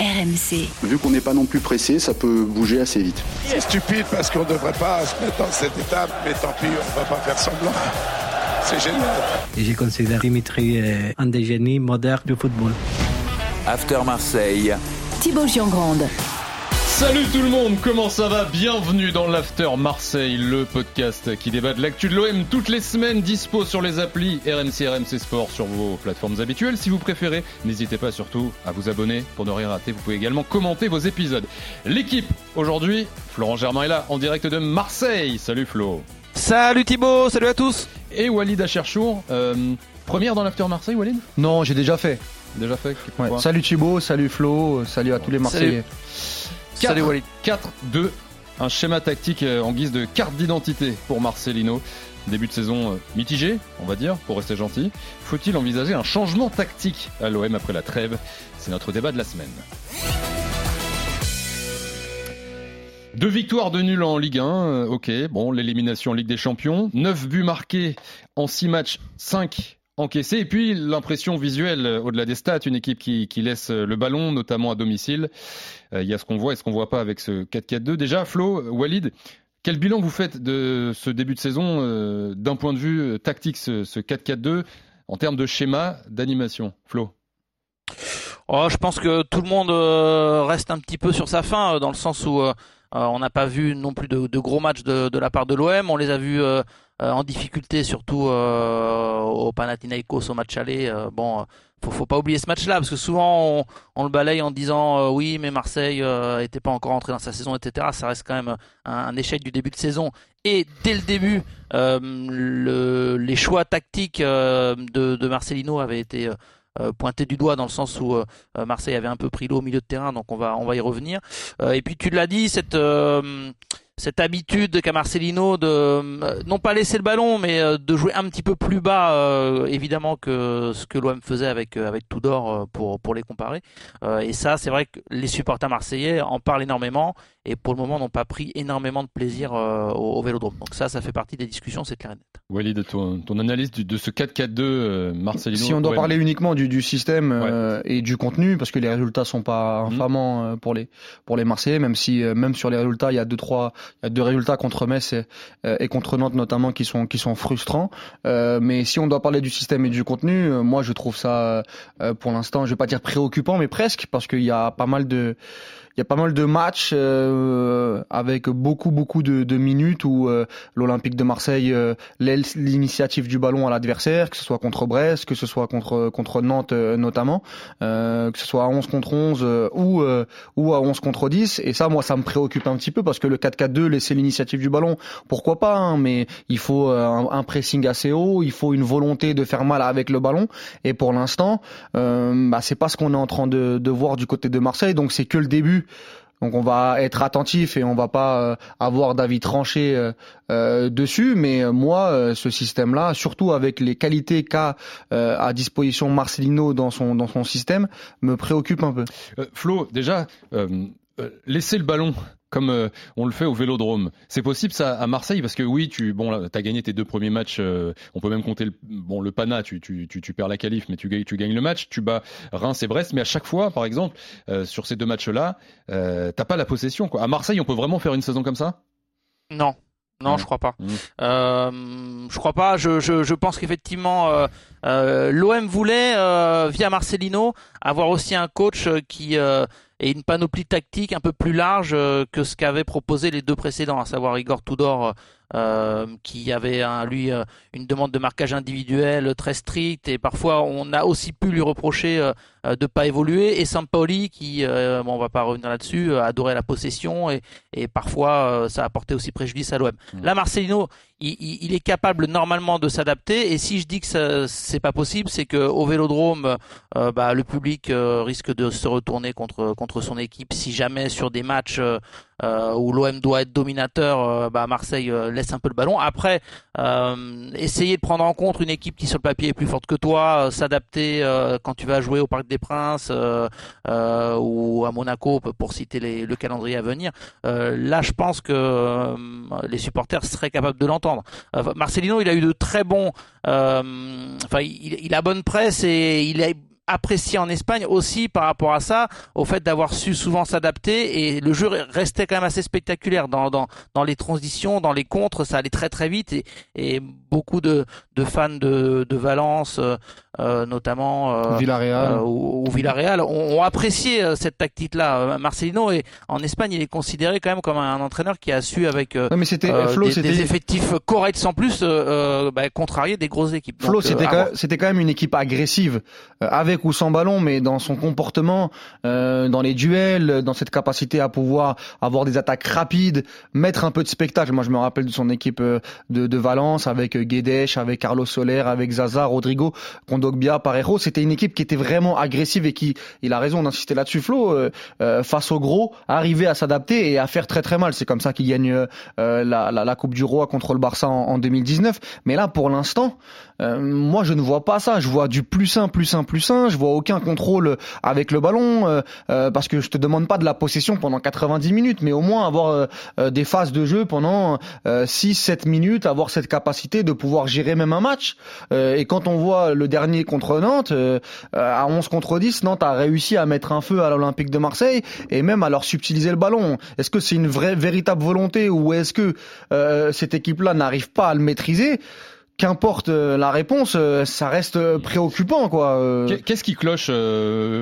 RMC. Vu qu'on n'est pas non plus pressé, ça peut bouger assez vite. C'est stupide parce qu'on ne devrait pas se mettre dans cette étape, mais tant pis, on ne va pas faire semblant. C'est génial. Et j'ai considéré Dimitri euh, un des génies modernes du football. After Marseille. Thibaut Giangrande. Salut tout le monde, comment ça va? Bienvenue dans l'After Marseille, le podcast qui débat de l'actu de l'OM toutes les semaines, dispo sur les applis RMC RMC Sport sur vos plateformes habituelles. Si vous préférez, n'hésitez pas surtout à vous abonner pour ne rien rater. Vous pouvez également commenter vos épisodes. L'équipe aujourd'hui, Florent Germain est là en direct de Marseille. Salut Flo. Salut Thibaut, salut à tous. Et Walid Acherchour, euh, première dans l'After Marseille Walid? Non, j'ai déjà fait. Déjà fait ouais. Salut Thibaut, salut Flo, salut à tous les Marseillais. Salut. Salut Walid. 4-2, un schéma tactique euh, en guise de carte d'identité pour Marcelino. Début de saison euh, mitigé, on va dire, pour rester gentil. Faut-il envisager un changement tactique à l'OM après la trêve? C'est notre débat de la semaine. Deux victoires de nul en Ligue 1, euh, ok, bon, l'élimination en Ligue des Champions. 9 buts marqués en 6 matchs, 5 encaissés. Et puis l'impression visuelle, euh, au-delà des stats, une équipe qui, qui, laisse le ballon, notamment à domicile. Il y a ce qu'on voit et ce qu'on voit pas avec ce 4-4-2. Déjà, Flo, Walid, quel bilan vous faites de ce début de saison euh, d'un point de vue tactique, ce, ce 4-4-2, en termes de schéma d'animation? Flo? Oh, Je pense que tout le monde euh, reste un petit peu sur sa fin, dans le sens où euh, on n'a pas vu non plus de, gros matchs de, de, la part de l'OM. On les a vus euh, en difficulté, surtout au Panathinaikos au match aller. bon, faut, faut pas oublier ce match-là parce que souvent on, le balaye en disant oui, mais Marseille n'était pas encore entré dans sa saison, etc. Ça reste quand même un, échec du début de saison. Et dès le début, le, les choix tactiques de, de Marcelino avaient été euh, pointé du doigt dans le sens où euh, Marseille avait un peu pris l'eau au milieu de terrain, donc on va on va y revenir. Euh, et puis tu l'as dit, cette cette habitude qu'a Marcelino de non pas laisser le ballon, mais de jouer un petit peu plus bas, évidemment que ce que l'OM faisait avec avec Tudor pour pour les comparer. et ça, c'est vrai que les supporters marseillais en parlent énormément et pour le moment n'ont pas pris énormément de plaisir au, au, Vélodrome. Donc ça, ça fait partie des discussions, c'est clair et net. Walid, ton, ton analyse de ce 4-4-2 euh, Marcelino Si on doit parler uniquement du, du système euh, ouais. et du contenu, parce que les résultats sont pas infamants mmh. pour les pour les Marseillais, même si euh, même sur les résultats, il y a deux trois, il y a deux résultats contre Metz et, et contre Nantes notamment qui sont qui sont frustrants. mais si on doit parler du système et du contenu, moi je trouve ça pour l'instant, je vais pas dire préoccupant, mais presque, parce qu'il y a pas mal de y a pas mal de matchs euh, avec beaucoup beaucoup de, de minutes où euh, l'Olympique de Marseille euh, laisse l'initiative du ballon à l'adversaire, que ce soit contre Brest, que ce soit contre contre Nantes notamment, que ce soit à 11 contre 11 ou ou à 11 contre 10 et ça moi ça me préoccupe un petit peu parce que le 4-4-2 laisser l'initiative du ballon, pourquoi pas hein, mais il faut un, un, pressing assez haut, il faut une volonté de faire mal avec le ballon. Et pour l'instant bah, c'est pas ce qu'on est en train de, de voir du côté de Marseille. Donc c'est que le début donc on va être attentif et on va pas euh, avoir d'avis tranché euh, euh, dessus. Mais moi, ce système-là, surtout avec les qualités qu'a à disposition Marcelino dans son dans son système, me préoccupe un peu. Flo, déjà, laisser le ballon comme euh, on le fait au Vélodrome. C'est possible ça à Marseille? Parce que oui, tu bon as gagné tes deux premiers matchs. Euh, on peut même compter le bon le Pana, tu, tu, tu, tu perds la qualif, mais tu gagnes tu gagnes le match. Tu bats Reims et Brest, mais à chaque fois, par exemple, euh, sur ces deux matchs-là, t'as pas la possession. Quoi. À Marseille, on peut vraiment faire une saison comme ça? Non. Non, je crois pas. Mmh. Euh, je crois pas. Je, je, je pense qu'effectivement, euh, euh, l'OM voulait via Marcelino avoir aussi un coach qui et une panoplie tactique un peu plus large euh, que ce qu'avaient proposé les deux précédents, à savoir Igor Tudor euh, qui avait lui euh, une demande de marquage individuel très stricte et parfois on a aussi pu lui reprocher euh, de pas évoluer et Sampaoli qui euh, bon on va pas revenir là-dessus adorait la possession et, et parfois ça a apporté aussi préjudice à l'OM. Mmh. Là Marcelino il, il, est capable normalement de s'adapter et si je dis que c'est pas possible c'est que au Vélodrome bah, le public risque de se retourner contre contre son équipe si jamais sur des matchs euh, où l'OM doit être dominateur, euh, bah Marseille euh, laisse un peu le ballon. Après, essayer de prendre en compte une équipe qui sur le papier est plus forte que toi, s'adapter quand tu vas jouer au Parc des Princes ou à Monaco, pour citer le calendrier à venir. là, je pense que les supporters seraient capables de l'entendre. Marcelino, il a eu de très bons, enfin, il, il, a bonne presse et il a apprécié en Espagne aussi par rapport à ça, au fait d'avoir su souvent s'adapter et le jeu restait quand même assez spectaculaire dans, dans, dans les transitions, dans les contres, ça allait très très vite et, et beaucoup de, de fans de, de Valence, euh, euh notamment euh, Villarreal. Euh, ou, Villarreal, ont, ont apprécié euh, cette tactique-là. Marcelino et en Espagne, il est considéré quand même comme un, entraîneur qui a su avec non, mais c'était, Flo, des, des, effectifs corrects sans plus bah, contrarier des grosses équipes. Flo, c'était quand, c'était quand même une équipe agressive, avec ou sans ballon, mais dans son comportement, dans les duels, dans cette capacité à pouvoir avoir des attaques rapides, mettre un peu de spectacle. Moi, je me rappelle de son équipe de, de Valence avec Guedes, avec Carlos Soler, avec Zaza, Rodrigo, Kondogbia, Parejo. C'était une équipe qui était vraiment agressive et qui, il a raison d'insister là-dessus, Flo, euh, euh, face au gros, arrivait à s'adapter et à faire très très mal. C'est comme ça qu'il gagne euh, la, la, la, Coupe du Roi contre le Barça en, en 2019. Mais là, pour l'instant, moi, je ne vois pas ça. Je vois du plus un, plus un, plus un. Je vois aucun contrôle avec le ballon parce que je te demande pas de la possession pendant 90 minutes, mais au moins avoir des phases de jeu pendant 6-7 minutes, avoir cette capacité de pouvoir gérer même un match. Euh, et quand on voit le dernier contre Nantes, euh, à 11 contre 10, Nantes a réussi à mettre un feu à l'Olympique de Marseille et même à leur subtiliser le ballon. Est-ce que c'est une vraie, véritable volonté ou est-ce que euh, cette équipe-là n'arrive pas à le maîtriser? Qu'importe la réponse, ça reste préoccupant, quoi. Qu'est-ce qui cloche,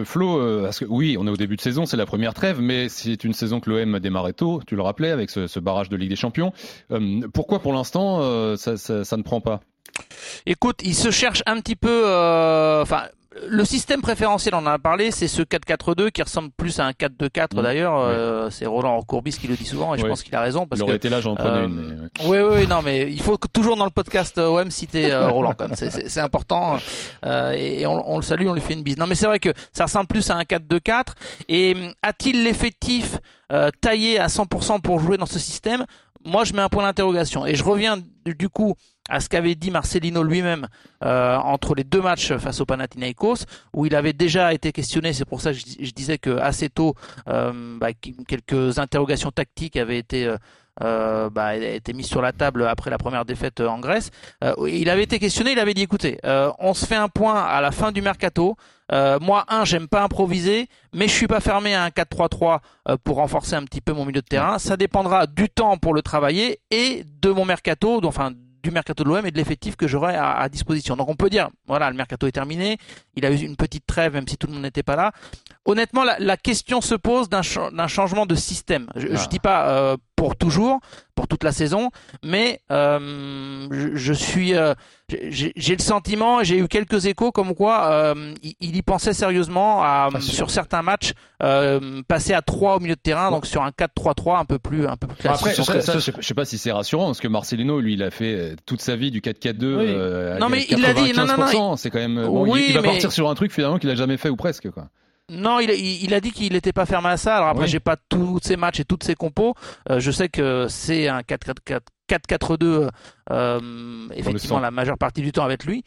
Flo Parce que oui, on est au début de saison, c'est la première trêve, mais c'est une saison que l'OM démarrait tôt. Tu le rappelais avec ce, ce, barrage de Ligue des Champions. pourquoi pour l'instant ça, ça, ça, ne prend pas? Écoute, il se cherche un petit peu. Euh, enfin, le système préférentiel, on en a parlé, c'est ce 4-4-2 qui ressemble plus à un 4-2-4 mmh. d'ailleurs. Euh, c'est Roland Courbis qui le dit souvent et je pense qu'il a raison. Parce il aurait été là, j'en prenais euh, une. Oui, oui, non, mais il faut toujours dans le podcast OM citer Roland quand C'est important et on, on, le salue, on lui fait une bise. Non, mais c'est vrai que ça ressemble plus à un 4-2-4. Et a-t-il l'effectif taillé à 100% pour jouer dans ce système? Moi, je mets un point d'interrogation et je reviens du coup à ce qu'avait dit Marcelino lui-même euh, entre les deux matchs face au Panathinaikos, où il avait déjà été questionné. C'est pour ça que je, disais que assez tôt, euh, bah, quelques interrogations tactiques avaient été euh, euh bah, été mises sur la table après la première défaite en Grèce. Euh, il avait été questionné, il avait dit écoutez, euh, on se fait un point à la fin du mercato. moi, un, j'aime pas improviser, mais je suis pas fermé à un 4-3-3 pour renforcer un petit peu mon milieu de terrain. Ça dépendra du temps pour le travailler et de mon mercato, enfin du mercato de l'OM et de l'effectif que j'aurai à, disposition. Donc on peut dire, voilà, le mercato est terminé, il a eu une petite trêve même si tout le monde n'était pas là. Honnêtement, la, question se pose d'un changement de système. Je, ah. dis pas euh, pour toujours, pour toute la saison, mais euh, je, suis, euh, j'ai le sentiment, j'ai eu quelques échos comme quoi euh, il, y pensait sérieusement à, sur certains matchs passer à 3 au milieu de terrain, donc sur un 4-3-3 un peu plus, un peu plus classique. Après, ça, je sais pas si c'est rassurant parce que Marcelino, lui, il a fait toute sa vie du 4-4-2. non mais il l'a dit, non non non, c'est quand même. Bon, oui, il, va partir sur un truc finalement qu'il a jamais fait ou presque quoi. Non, il, il, a dit qu'il n'était pas fermé à ça. Alors après, j'ai pas tous ses matchs et toutes ses compos. Euh, je sais que c'est un 4-4-2 euh, effectivement la majeure partie du temps avec lui.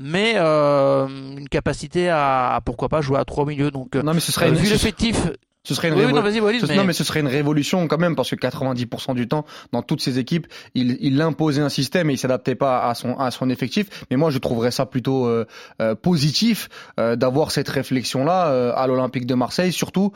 Mais euh, une capacité à, pourquoi pas jouer à trois milieux. Donc, non, mais ce serait vu l'effectif, ce serait une non, mais... ce serait une révolution quand même parce que 90% du temps, dans toutes ces équipes, il, il imposait un système et il s'adaptait pas à son à son effectif. Mais moi, je trouverais ça plutôt euh, euh, positif euh, d'avoir cette réflexion là à l'Olympique de Marseille, surtout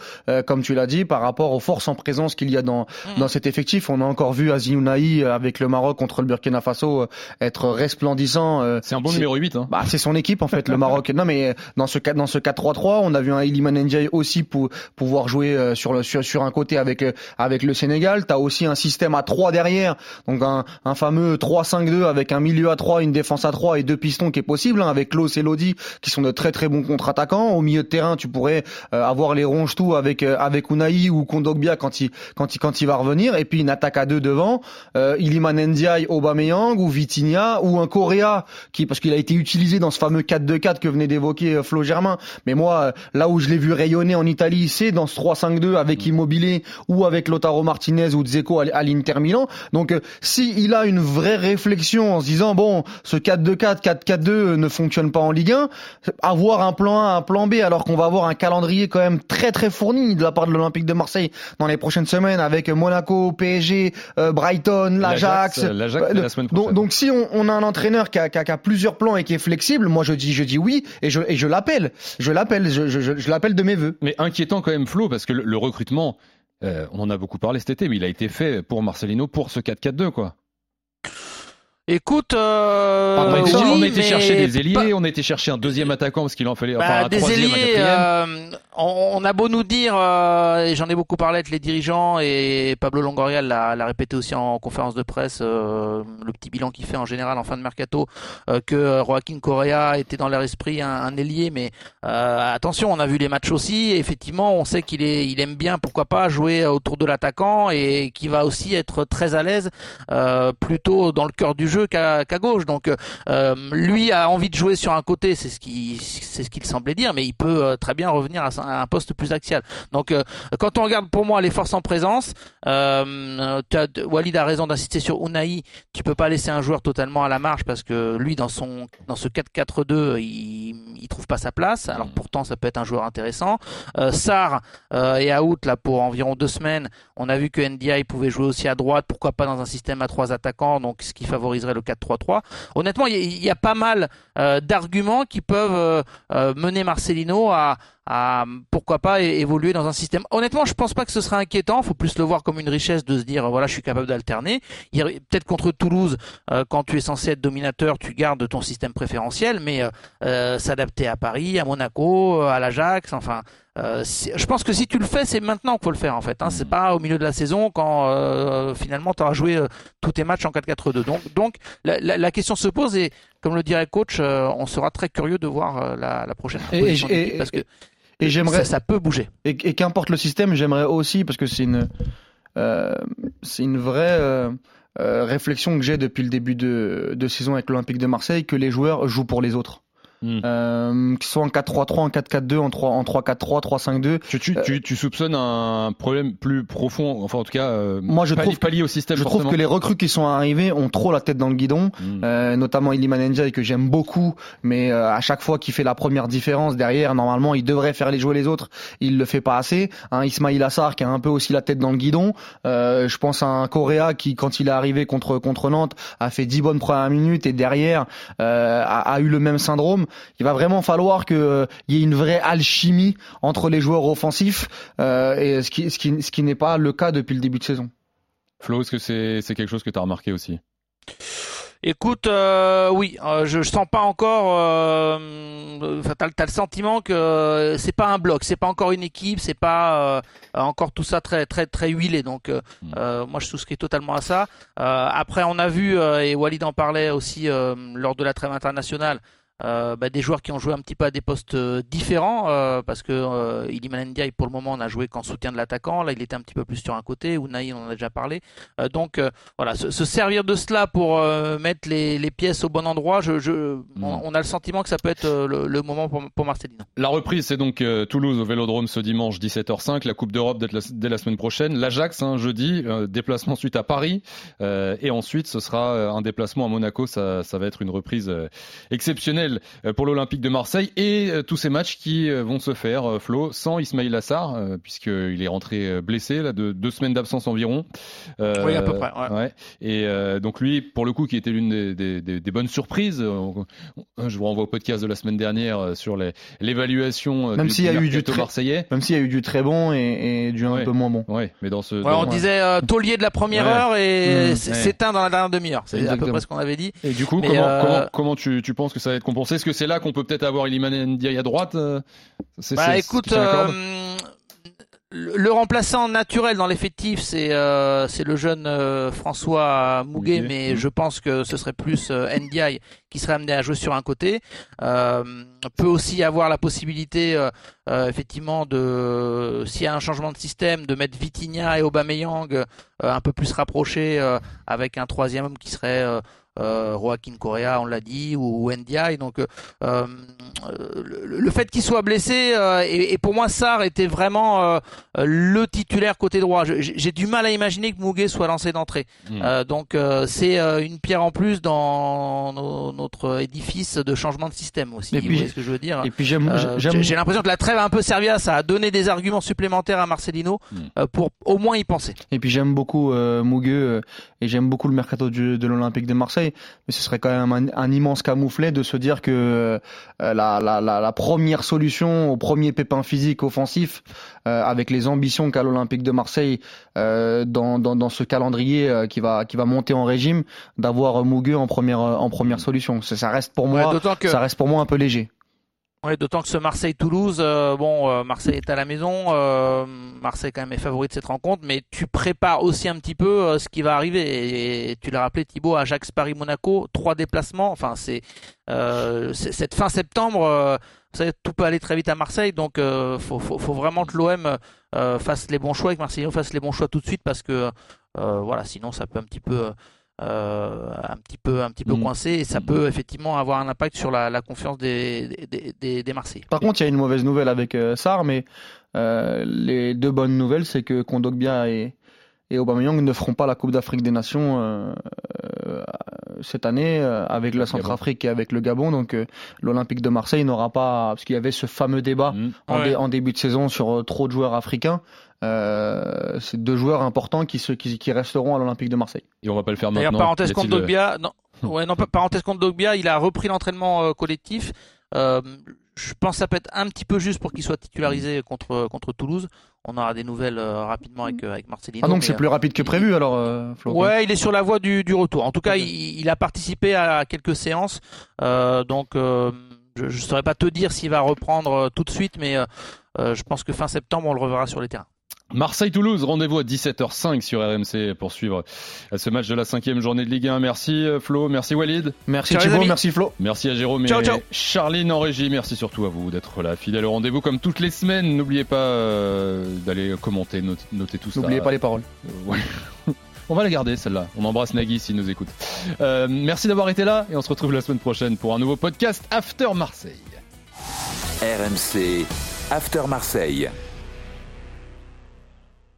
comme tu l'as dit par rapport aux forces en présence qu'il y a dans mm. dans cet effectif. On a encore vu Aziounai avec le Maroc contre le Burkina Faso être resplendissant. c'est un bon numéro 8 hein. Bah, c'est son équipe en fait, le Maroc. Non mais dans ce dans ce 4-3-3, on a vu un Iliman Ndiaye aussi pour pouvoir jouer euh, sur le sur, sur un côté avec euh, avec le Sénégal. T'as aussi un système à 3 derrière, donc un, un fameux 3-5-2 avec un milieu à 3, une défense à 3 et deux pistons qui est possible, hein, avec Klaus et Lodi qui sont de très très bons contre-attaquants. Au milieu de terrain, tu pourrais euh, avoir les ronges tout avec avec Unai ou Kondogbia quand il quand il quand il va revenir, et puis une attaque à deux devant, euh, Iliman Ndiaye, Aubameyang ou Vitinha ou un Correa qui parce qu'il a été utilisé dans ce fameux 4-2-4 que venait d'évoquer Flo Germain. Mais moi, là où je l'ai vu rayonner en Italie, c'est dans ce 3 3-5-2 avec Immobilier ou avec Lotaro Martinez ou Dzeko à l'Inter Milan. Donc si il a une vraie réflexion en se disant bon, ce 4-2-4, 4-4-2 ne fonctionne pas en Ligue 1, avoir un plan A, un plan B alors qu'on va avoir un calendrier quand même très très fourni de la part de l'Olympique de Marseille dans les prochaines semaines avec Monaco, PSG, Brighton, l'Ajax. donc, donc, si on, on, a un entraîneur qui a, qui, a, qui a, plusieurs plans et qui est flexible, moi je dis je dis oui et je et je l'appelle, je l'appelle, je, je, je l'appelle de mes voeux. Mais inquiétant quand même Flo parce que le, le recrutement, euh, on en a beaucoup parlé cet été, mais il a été fait pour Marcelino pour ce 4-4-2 quoi. Écoute, euh, on, a été chercher des ailiers, on a été chercher un deuxième attaquant parce qu'il en fallait bah, un des troisième, ailiers, euh, on, a beau nous dire, euh, et j'en ai beaucoup parlé avec les dirigeants et Pablo Longoria l'a répété aussi en conférence de presse, euh, le petit bilan qu'il fait en général en fin de mercato, euh, que Joaquin Correa était dans leur esprit un, un ailier, mais attention, on a vu les matchs aussi. Et effectivement, on sait qu'il est, il aime bien, pourquoi pas, jouer autour de l'attaquant et qui va aussi être très à l'aise, plutôt dans le cœur du jeu qu'à gauche. Donc euh, lui a envie de jouer sur un côté, c'est ce qui c'est ce qu'il semblait dire, mais il peut euh, très bien revenir à, un poste plus axial. Donc euh, quand on regarde pour moi les forces en présence, Walid a raison d'insister sur Unai. Tu peux pas laisser un joueur totalement à la marge parce que lui dans son dans ce 4-4-2 il il trouve pas sa place. Alors mm. pourtant ça peut être un joueur intéressant. Sar est out là pour environ deux semaines. On a vu que NDI pouvait jouer aussi à droite, pourquoi pas dans un système à trois attaquants, donc ce qui favoriserait le 4-3-3. Honnêtement, il y, a pas mal euh, d'arguments qui peuvent euh, euh, mener Marcelino à, pourquoi pas évoluer dans un système. Honnêtement, je pense pas que ce sera inquiétant. Faut plus le voir comme une richesse de se dire voilà, je suis capable d'alterner. Peut-être contre Toulouse, quand tu es censé être dominateur, tu gardes ton système préférentiel, mais s'adapter à Paris, à Monaco, à l'Ajax, enfin. Euh, je pense que si tu le fais, c'est maintenant qu'il faut le faire en fait. Hein. C'est pas au milieu de la saison quand euh, finalement tu auras joué tous tes matchs en 4-4-2. Donc, donc la, la, la, question se pose et comme le dirait coach, on sera très curieux de voir la, la prochaine et, et, parce que et j'aimerais ça, peut bouger. Et, qu'importe le système, j'aimerais aussi parce que c'est une euh, c'est une vraie euh, euh, réflexion que j'ai depuis le début de, de saison avec l'Olympique de Marseille que les joueurs jouent pour les autres. Hmm. Euh, qu'ils soient en 4-3-3, en 4-4-2, en 3 en 3-4-3, 3-5-2. Tu, tu, euh, tu, tu, soupçonnes un problème plus profond, enfin en tout cas, euh, moi je trouve pas lié au système. Je trouve que les recrues qui sont arrivés ont trop la tête dans le guidon, euh, notamment Iliman Ndiaye que j'aime beaucoup, mais euh, à chaque fois qu'il fait la première différence derrière, normalement il devrait faire les jouer les autres, il le fait pas assez. Un Ismail Assar qui a un peu aussi la tête dans le guidon. Euh, je pense à un Correa qui, quand il est arrivé contre contre Nantes, a fait 10 bonnes premières minutes et derrière a, a eu le même syndrome il va vraiment falloir qu'il euh, y ait une vraie alchimie entre les joueurs offensifs, euh, et ce qui, ce qui, ce qui n'est pas le cas depuis le début de saison. Flo, est-ce que c'est c'est quelque chose que tu as remarqué aussi? Écoute, euh, oui, euh, je, je sens pas encore. Euh, t'as, as le sentiment que c'est pas un bloc, c'est pas encore une équipe, c'est pas euh, encore tout ça très très très huilé. Donc, hmm. moi, je souscris totalement à ça. après, on a vu et Walid en parlait aussi lors de la trêve internationale. Euh, bah, des joueurs qui ont joué un petit peu à des postes euh, différents euh, parce que euh, Iliman Ndiaye pour le moment n'a joué qu'en soutien de l'attaquant. Là il était un petit peu plus sur un côté Unai on en a déjà parlé. Donc voilà se, se, servir de cela pour mettre les, les, pièces au bon endroit je, je mm. on, a le sentiment que ça peut être le, le moment pour, pour, Marcelino. La reprise c'est donc Toulouse au Vélodrome ce dimanche 17h05 la Coupe d'Europe dès, dès la, semaine prochaine l'Ajax hein, jeudi déplacement suite à Paris et ensuite ce sera un déplacement à Monaco ça, ça va être une reprise exceptionnelle euh, pour l'Olympique de Marseille et euh, tous ces matchs qui euh, vont se faire, Flo, sans Ismail Assar, puisqu'il est rentré blessé, là, de deux semaines d'absence environ. oui, à peu près. Ouais. ouais. Et donc lui, pour le coup, qui était l'une des, des, des, bonnes surprises, je vous renvoie au podcast de la semaine dernière sur l'évaluation même s'il y a eu du très, marseillais. Même s'il y a eu du très bon et, et du un ouais. peu moins bon. Ouais, mais dans ce. Dans... on disait euh, taulier de la première heure et mmh, s'éteint dans la dernière demi-heure. C'est à peu près ce qu'on avait dit. Et du coup, mais comment, euh... comment, comment tu, tu penses que ça va être compensé est-ce que c'est là qu'on peut peut-être avoir Iliman Ndiaye à droite euh, Bah écoute, euh, le remplaçant naturel dans l'effectif, c'est euh, c'est le jeune euh, François Mouguet, mais mmh. je pense que ce serait plus euh, Ndiaye qui serait amené à jouer sur un côté. Peut aussi avoir la possibilité, effectivement, de s'il y a un changement de système, de mettre Vitinha et Aubameyang un peu plus rapprochés avec un troisième homme qui serait euh, Joaquin Correa, on l'a dit, ou, Ndiaye. Donc euh, le, fait qu'il soit blessé et, pour moi Sarr était vraiment le titulaire côté droit. J'ai du mal à imaginer que Mouguet soit lancé d'entrée. Hmm. donc c'est une pierre en plus dans notre édifice de changement de système aussi. Et puis, ce que je veux dire. Et puis j'ai l'impression que la trêve a un peu servi à ça, a donné des arguments supplémentaires à Marcelino hmm. pour au moins y penser. Et puis j'aime beaucoup Mouguet et j'aime beaucoup le mercato de l'Olympique de Marseille mais ce serait quand même un, immense camouflet de se dire que euh, la, la, la, première solution au premier pépin physique offensif, euh, avec les ambitions qu'a l'Olympique de Marseille euh, dans, dans, dans, ce calendrier qui va qui va monter en régime, d'avoir Mougueux en première en première solution. Ça, ça reste pour moi, ça reste pour moi un peu léger. D'autant que ce Marseille-Toulouse, euh, bon, euh, Marseille est à la maison, euh, Marseille quand même est favori de cette rencontre, mais tu prépares aussi un petit peu ce qui va arriver. Et, tu l'as rappelé, Thibaut, Ajax, Paris, Monaco, trois déplacements. Enfin, c'est cette fin septembre. vous tout peut aller très vite à Marseille, donc faut, faut, vraiment que l'OM fasse les bons choix, et que Marseille fasse les bons choix tout de suite, parce que voilà, sinon ça peut un petit peu euh, un petit peu, un petit peu mm. coincé et ça peut effectivement avoir un impact sur la, la confiance des, des, des, Marseillais. Par contre, il y a une mauvaise nouvelle avec euh, Sarr, mais euh, les deux bonnes nouvelles, c'est que Kondogbia et, et Aubameyang ne feront pas la Coupe d'Afrique des Nations euh, cette année avec la Centrafrique et avec le Gabon. Donc l'Olympique de Marseille n'aura pas, parce qu'il y avait ce fameux débat mm. en, en, début de saison sur trop de joueurs africains. Euh, c'est deux joueurs importants qui, se, qui, qui resteront à l'Olympique de Marseille. Et on va pas le faire maintenant. parenthèse contre Dogbia, non, ouais, non, parenthèse contre Dogbia, il a repris l'entraînement euh, collectif. Euh, je pense que ça peut être un petit peu juste pour qu'il soit titularisé contre contre Toulouse. On aura des nouvelles euh, rapidement avec avec Marcelino. Ah donc c'est plus rapide que prévu alors. ouais, il est sur la voie du, du retour. En tout cas, il, il, a participé à quelques séances. donc je ne saurais pas te dire s'il va reprendre tout de suite, mais je pense que fin septembre on le reverra sur les terrains. Marseille-Toulouse, rendez-vous à 17h05 sur RMC pour suivre ce match de la cinquième journée de Ligue 1. Merci euh, Flo, merci Walid. Merci Thibaut, merci Flo. Merci à Jérôme et Charline en régie. Merci surtout à vous d'être là, fidèle au rendez-vous comme toutes les semaines. N'oubliez pas euh, d'aller commenter, noter, tout ça. N'oubliez pas les paroles. Euh, on va les garder celle-là. On embrasse Nagui s'il nous écoute. merci d'avoir été là et on se retrouve la semaine prochaine pour un nouveau podcast After Marseille. RMC After Marseille.